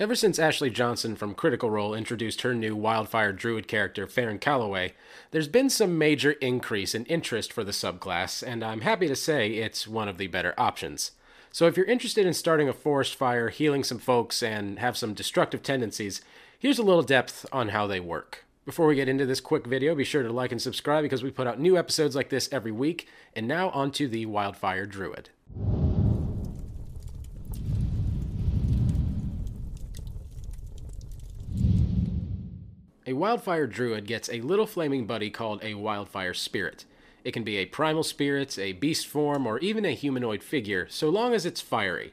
Ever since Ashley Johnson from Critical Role introduced her new Wildfire Druid character, Fearne Calloway, there's been some major increase in interest for the subclass, and I'm happy to say it's one of the better options. So if you're interested in starting a forest fire, healing some folks, and have some destructive tendencies, here's a little depth on how they work. Before we get into this quick video, be sure to like and subscribe because we put out new episodes like this every week. And now onto the Wildfire Druid. A wildfire druid gets a little flaming buddy called a wildfire spirit. It can be a primal spirit, a beast form, or even a humanoid figure, so long as it's fiery.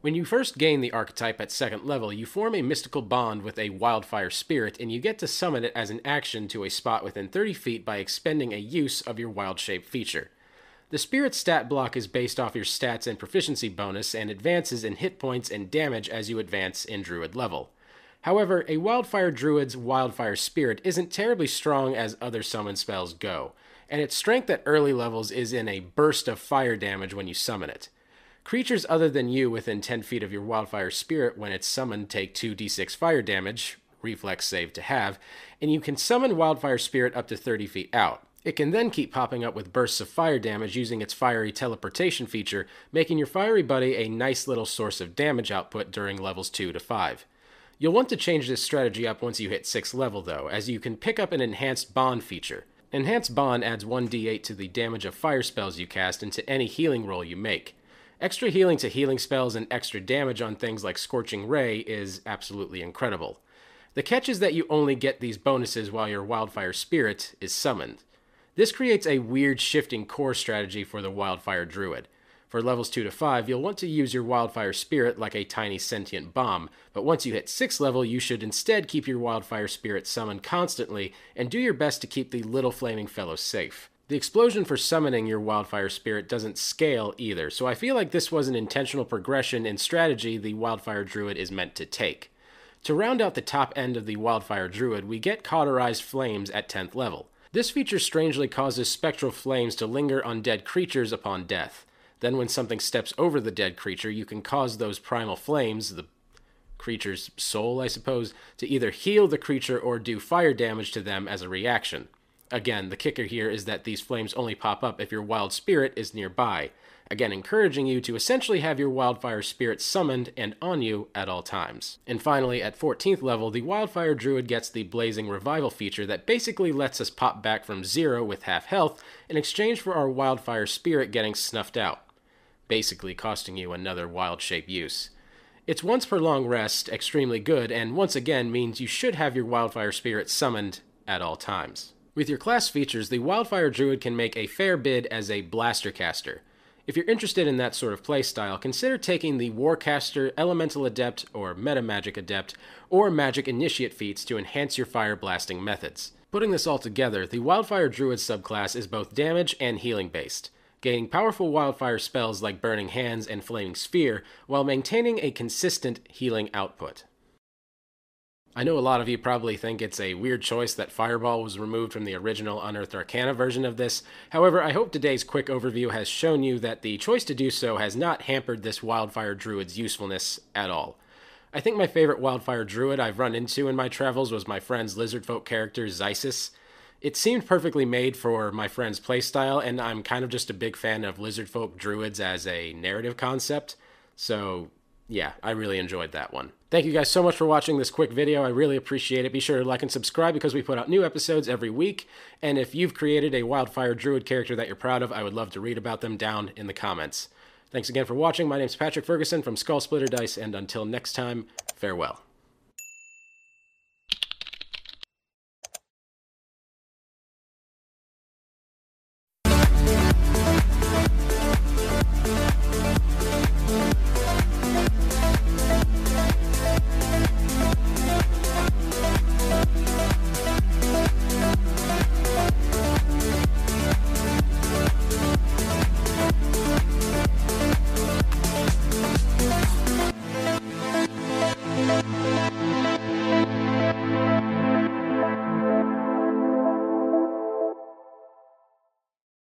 When you first gain the archetype at second level, you form a mystical bond with a wildfire spirit, and you get to summon it as an action to a spot within 30 feet by expending a use of your wild shape feature. The spirit stat block is based off your stats and proficiency bonus and advances in hit points and damage as you advance in druid level. However, a Wildfire Druid's Wildfire Spirit isn't terribly strong as other summon spells go, and its strength at early levels is in a burst of fire damage when you summon it. Creatures other than you within 10 feet of your Wildfire Spirit when it's summoned take 2d6 fire damage, reflex save to have, and you can summon Wildfire Spirit up to 30 feet out. It can then keep popping up with bursts of fire damage using its fiery teleportation feature, making your fiery buddy a nice little source of damage output during levels 2 to 5. You'll want to change this strategy up once you hit 6th level though, as you can pick up an Enhanced Bond feature. Enhanced Bond adds 1d8 to the damage of fire spells you cast into any healing roll you make. Extra healing to healing spells and extra damage on things like Scorching Ray is absolutely incredible. The catch is that you only get these bonuses while your Wildfire Spirit is summoned. This creates a weird shifting core strategy for the Wildfire Druid. For levels 2 to 5, you'll want to use your Wildfire Spirit like a tiny sentient bomb, but once you hit 6th level, you should instead keep your Wildfire Spirit summoned constantly and do your best to keep the little flaming fellow safe. The explosion for summoning your Wildfire Spirit doesn't scale either, so I feel like this was an intentional progression in strategy the Wildfire Druid is meant to take. To round out the top end of the Wildfire Druid, we get Cauterized Flames at 10th level. This feature strangely causes spectral flames to linger on dead creatures upon death. Then, when something steps over the dead creature, you can cause those primal flames, the creature's soul, I suppose, to either heal the creature or do fire damage to them as a reaction. Again, the kicker here is that these flames only pop up if your wild spirit is nearby. Again, encouraging you to essentially have your wildfire spirit summoned and on you at all times. And finally, at 14th level, the wildfire druid gets the blazing revival feature that basically lets us pop back from zero with half health in exchange for our wildfire spirit getting snuffed out basically costing you another wild shape use. It's once per long rest, extremely good, and once again means you should have your Wildfire Spirit summoned at all times. With your class features, the Wildfire Druid can make a fair bid as a Blaster Caster. If you're interested in that sort of playstyle, consider taking the Warcaster, Elemental Adept, or Meta Magic Adept, or Magic Initiate feats to enhance your fire blasting methods. Putting this all together, the Wildfire Druid subclass is both damage and healing based gaining powerful wildfire spells like Burning Hands and Flaming Sphere, while maintaining a consistent healing output. I know a lot of you probably think it's a weird choice that Fireball was removed from the original Unearthed Arcana version of this. However, I hope today's quick overview has shown you that the choice to do so has not hampered this Wildfire Druid's usefulness at all. I think my favorite Wildfire Druid I've run into in my travels was my friend's Lizardfolk character, Xysis it seemed perfectly made for my friend's playstyle, and I'm kind of just a big fan of lizard folk druids as a narrative concept. So, yeah, I really enjoyed that one. Thank you guys so much for watching this quick video. I really appreciate it. Be sure to like and subscribe because we put out new episodes every week. And if you've created a Wildfire Druid character that you're proud of, I would love to read about them down in the comments. Thanks again for watching. My name's Patrick Ferguson from Skull Splitter Dice, and until next time, farewell.